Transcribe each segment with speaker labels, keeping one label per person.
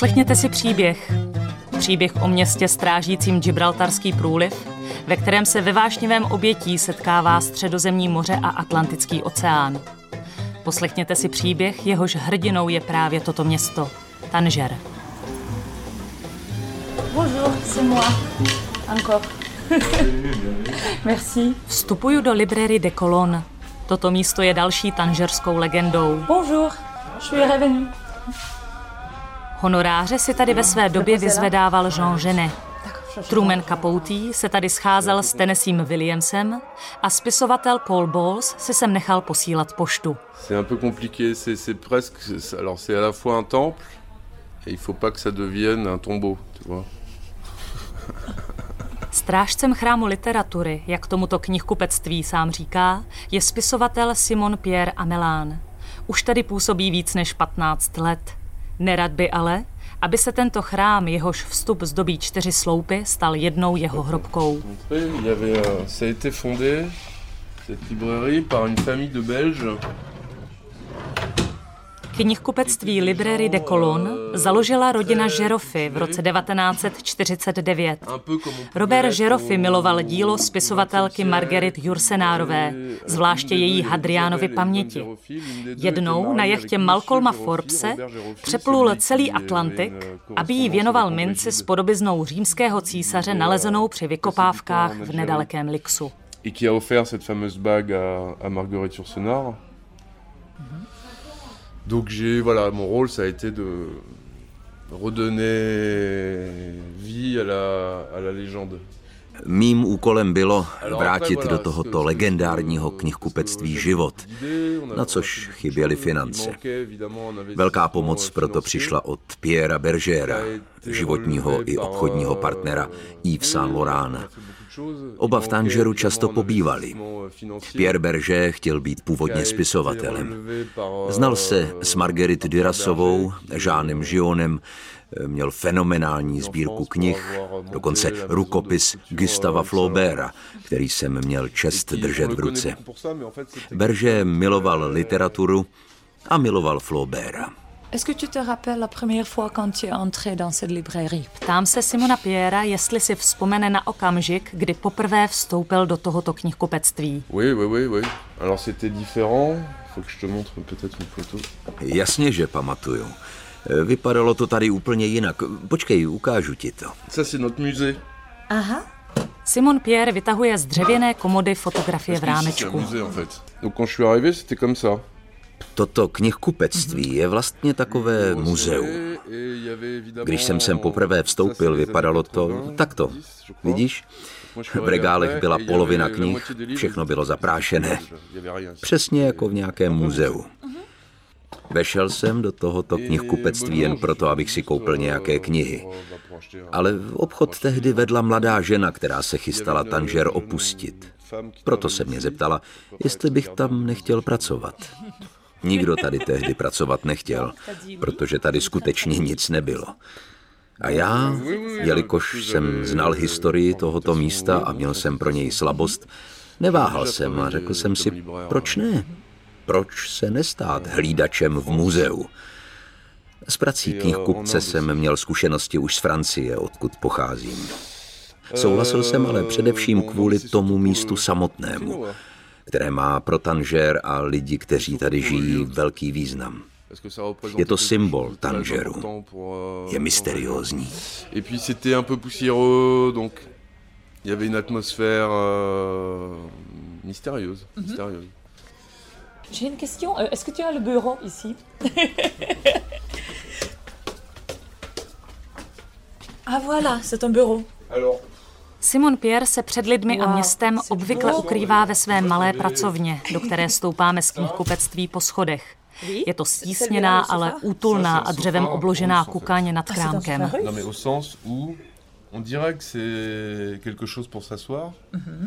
Speaker 1: Poslechněte si příběh. Příběh o městě strážícím Gibraltarský průliv, ve kterém se ve vášnivém obětí setkává Středozemní moře a Atlantický oceán. Poslechněte si příběh, jehož hrdinou je právě toto město, Tanger.
Speaker 2: Bonjour, c'est moi. Encore. Merci.
Speaker 1: Vstupuju do librairie de Colonne. Toto místo je další tanžerskou legendou.
Speaker 2: Bonjour, je suis.
Speaker 1: Honoráře si tady ve své době vyzvedával Jean Genet. Truman Capote se tady scházel s Tennessee Williamsem a spisovatel Paul Bowles si sem nechal posílat poštu.
Speaker 3: C'est un peu compliqué, c'est c'est presque. c'est- Alors c'est à la fois un temple, et il faut pas que ça devienne un tombeau, tu vois.
Speaker 1: Strážcem chrámu literatury, jak tomuto knihkupectví sám říká, je spisovatel Simon Pierre Amelán. Už tady působí víc než 15 let. Nerad by ale, aby se tento chrám, jehož vstup zdobí čtyři sloupy, stal jednou jeho hrobkou.
Speaker 3: Il y avait, euh, ça a été fondé, cette librairie, par une famille de Belges.
Speaker 1: Knihkupectví Librairie de Cologne založila rodina Žerofy v roce 1949.
Speaker 3: Un peu comme on pouvait
Speaker 1: Robert Žerofy miloval dílo spisovatelky. Marguerite Jursenárové, zvláště její Hadriánovy paměti. Jednou na jachtě Malcolma Forbese přeplul celý Atlantik, aby jí věnoval minci s podobiznou římského císaře nalezenou při vykopávkách v nedalekém Lixu.
Speaker 3: Et qui a offert cette fameuse bague à, à Marguerite Yourcenar. Donc j'ai, voilà, mon rôle ça a été de redonner vie à la, à la légende.
Speaker 4: Mým úkolem bylo vrátit do tohoto legendárního knihkupectví život, na což chyběly finance. Velká pomoc proto přišla od Pierre Bergera, životního i obchodního partnera Yves Saint Laurent. Oba v Tangeru často pobývali. Pierre Berger chtěl být původně spisovatelem. Znal se s Marguerite Durasovou, Žánem Gionem, měl fenomenální sbírku knih, dokonce rukopis Gustava Flaubera, který jsem měl čest držet v ruce. Berger miloval literaturu a miloval Flaubera.
Speaker 2: Est-ce que tu te rappelles la première fois quand tu es entré dans cette librairie
Speaker 1: Ptám se Simona Piera, jestli si vzpomene na okamžik, kdy poprvé vstoupil do tohoto knihkupectví.
Speaker 3: Oui, oui, oui, oui. Alors c'était différent. Faut que je te montre peut-être une photo.
Speaker 4: Jasně, že pamatuju. Vypadalo to tady úplně jinak. Počkej, ukážu ti to.
Speaker 3: Ça c'est notre musée.
Speaker 2: Aha.
Speaker 1: Simon Pierre vytahuje z dřevěné komody fotografie v
Speaker 3: c'est un
Speaker 1: rámečku.
Speaker 3: musée en fait. Donc quand je suis arrivé, c'était comme ça.
Speaker 4: Toto knihkupectví je vlastně takové muzeum. Když jsem sem poprvé vstoupil, vypadalo to takto. Vidíš? V regálech byla polovina knih, všechno bylo zaprášené. Přesně jako v nějakém muzeu. Vešel jsem do tohoto knihkupectví jen proto, abych si koupil nějaké knihy. Ale obchod tehdy vedla mladá žena, která se chystala Tanger opustit. Proto se mě zeptala, jestli bych tam nechtěl pracovat. Nikdo tady tehdy pracovat nechtěl, protože tady skutečně nic nebylo. A já, jelikož jsem znal historii tohoto místa a měl jsem pro něj slabost, neváhal jsem a řekl jsem si, proč ne? Proč se nestát hlídačem v muzeu? S prací knihkupce jsem měl zkušenosti už z Francie, odkud pocházím. Souhlasil jsem ale především kvůli tomu místu samotnému, které má pro Tanger a lidi, kteří tady žijí, velký význam. Je to symbol Tangeru. Je mysteriózní.
Speaker 3: Et puis c'était un peu poussiéreux, donc il y avait une atmosphère euh, mystérieuse. mystérieuse.
Speaker 2: J'ai une question. Euh, Est-ce que tu as le bureau ici? Ah voilà, c'est un bureau.
Speaker 3: Alors,
Speaker 1: Simon Pierre se před lidmi a městem obvykle ukrývá ve své malé pracovně, do které stoupáme z knihkupectví po schodech. Je to stísněná, ale útulná a dřevem obložená kukaň nad krámkem.
Speaker 3: S'asseoir.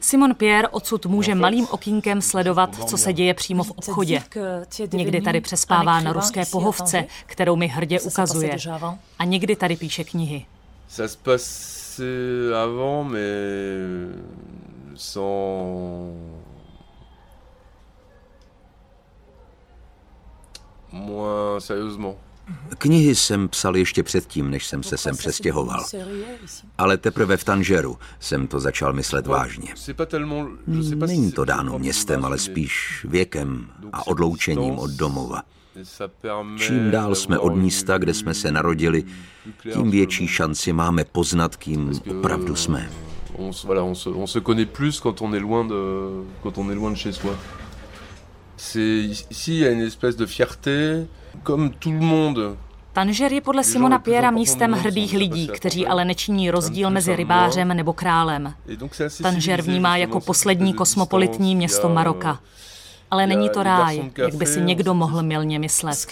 Speaker 1: Simon Pierre odsud může malým okýnkem sledovat, co se děje přímo v obchodě. Někdy tady přespává na ruské pohovce, kterou mi hrdě ukazuje. A někdy tady píše knihy.
Speaker 3: Ça se passait avant, mais sans. Moins sérieusement.
Speaker 4: Knihy jsem psal ještě předtím, než jsem se sem přestěhoval. Ale teprve v Tanžeru jsem to začal myslet vážně. Není to dáno městem, ale spíš věkem a odloučením od domova. Čím dál jsme od místa, kde jsme se narodili, tím větší šanci máme poznat, kým opravdu jsme. On, voilà, on, se, on se connaît plus quand on est loin de, quand on est loin de chez soi.
Speaker 1: Ici, il y a une espèce de fierté, Tanžer je podle Simona Piera místem hrdých lidí, kteří ale nečiní rozdíl mezi rybářem nebo králem. Tanžer vnímá jako poslední kosmopolitní město Maroka. Ale není to ráj, jak by si někdo mohl milně myslet.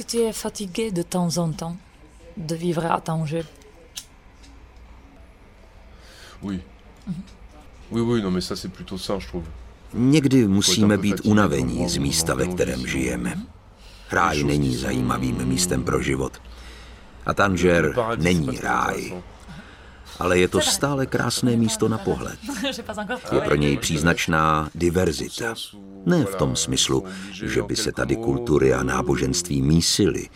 Speaker 4: Někdy musíme být unavení z místa, ve kterém žijeme. Ráj není zajímavým místem pro život. A Tanger není ráj. Ale je to stále krásné místo na pohled. Je pro něj příznačná diverzita. Ne v tom smyslu, že by se tady kultury a náboženství mísily,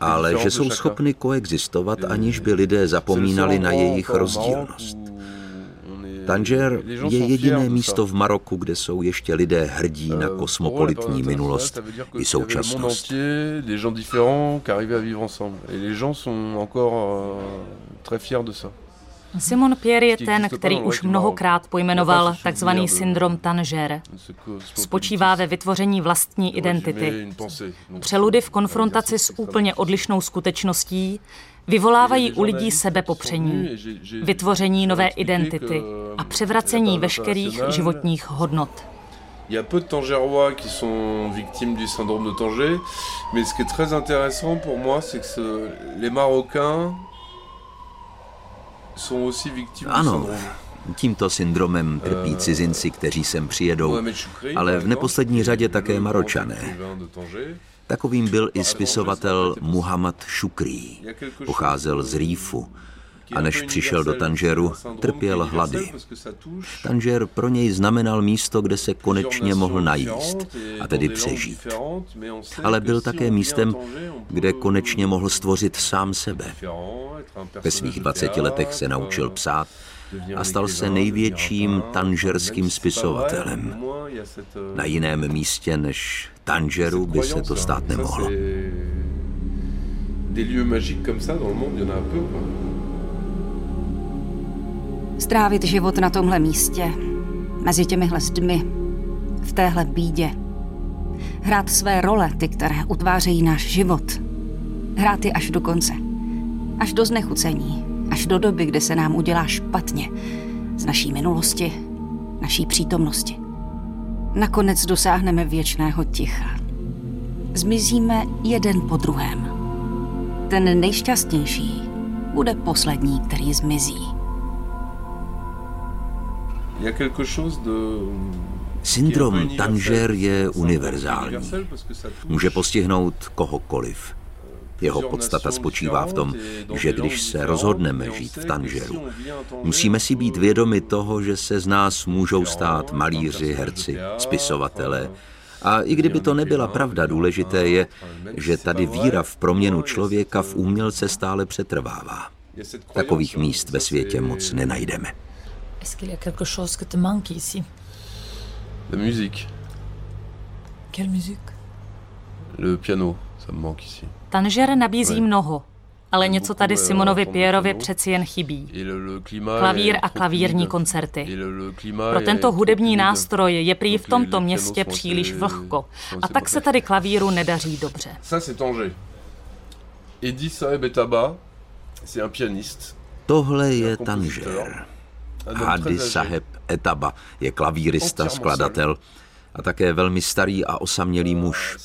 Speaker 4: ale že jsou schopny koexistovat, aniž by lidé zapomínali na jejich rozdílnost. Tanger je jediné místo v Maroku, kde jsou ještě lidé hrdí na euh, kosmopolitní minulost i současnost.
Speaker 1: Simon Pierre je ten, který už mnohokrát pojmenoval tzv. syndrom Tanger. Spočívá ve vytvoření vlastní identity. Přeludy v konfrontaci s úplně odlišnou skutečností vyvolávají u lidí sebepopření, vytvoření nové identity a převracení veškerých životních hodnot. Il y a peu de Tangerois qui sont victimes du syndrome de Tanger, mais ce qui est très intéressant pour moi, c'est que les Marocains
Speaker 4: ano, tímto syndromem trpí euh, cizinci, kteří sem přijedou, ale v neposlední řadě také Maročané. Takovým byl i spisovatel Muhammad Shukri. Pocházel z Rýfu a než přišel do Tanžeru, trpěl hlady. Tanžer pro něj znamenal místo, kde se konečně mohl najíst, a tedy přežít. Ale byl také místem, kde konečně mohl stvořit sám sebe. Ve svých 20 letech se naučil psát a stal se největším tanžerským spisovatelem. Na jiném místě než Tanžeru by se to stát nemohlo. Des lieux magiques comme ça dans le monde, il y en a un peu ou pas
Speaker 5: Strávit život na tomhle místě, mezi těmihle zdmi, v téhle bídě. Hrát své role, ty, které utvářejí náš život. Hrát je až do konce. Až do znechucení. Až do doby, kdy se nám udělá špatně. Z naší minulosti, naší přítomnosti. Nakonec dosáhneme věčného ticha. Zmizíme jeden po druhém. Ten nejšťastnější bude poslední, který zmizí.
Speaker 4: Syndrom Tanger je univerzální. Může postihnout kohokoliv. Jeho podstata spočívá v tom, že když se rozhodneme žít v Tanžeru, musíme si být vědomi toho, že se z nás můžou stát malíři, herci, spisovatelé. A i kdyby to nebyla pravda, důležité je, že tady víra v proměnu člověka v umělce stále přetrvává. Takových míst ve světě moc nenajdeme.
Speaker 2: Est-ce qu'il y a quelque chose que te manque ici
Speaker 3: La musique.
Speaker 2: Quelle musique
Speaker 3: Le piano, ça me manque ici.
Speaker 1: Tanger nabízí ouais. mnoho, ale něco tady Simonovi Pierovi přeci jen chybí. Klavír a klavírní koncerty. Pro tento hudební nástroj je prý v tomto městě příliš vlhko a tak se tady klavíru nedaří dobře. Ça c'est Tanger.
Speaker 4: Edi Saeb Etaba, c'est un pianiste. Tohle je Tanger. Hadi Saheb Etaba je klavírista, skladatel a také velmi starý a osamělý muž.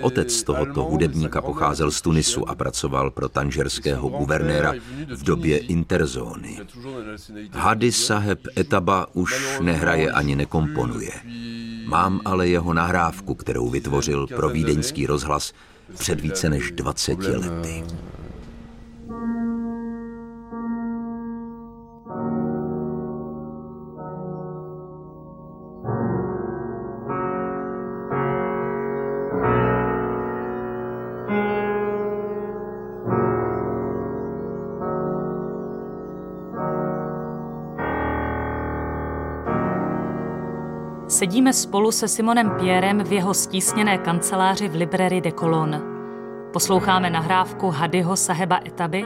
Speaker 4: Otec tohoto hudebníka pocházel z Tunisu a pracoval pro tanžerského guvernéra v době interzóny. Hadi Saheb Etaba už nehraje ani nekomponuje. Mám ale jeho nahrávku, kterou vytvořil pro vídeňský rozhlas před více než 20 lety.
Speaker 1: Sedíme spolu se Simonem Pierrem v jeho stísněné kanceláři v Library de Cologne. Posloucháme nahrávku Hadyho Saheba Etaby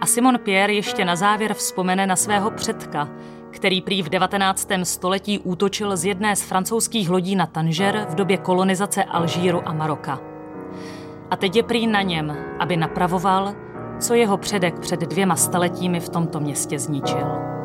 Speaker 1: a Simon Pierre ještě na závěr vzpomene na svého předka, který prý v 19. století útočil z jedné z francouzských lodí na Tanger v době kolonizace Alžíru a Maroka. A teď je prý na něm, aby napravoval, co jeho předek před dvěma staletími v tomto městě zničil.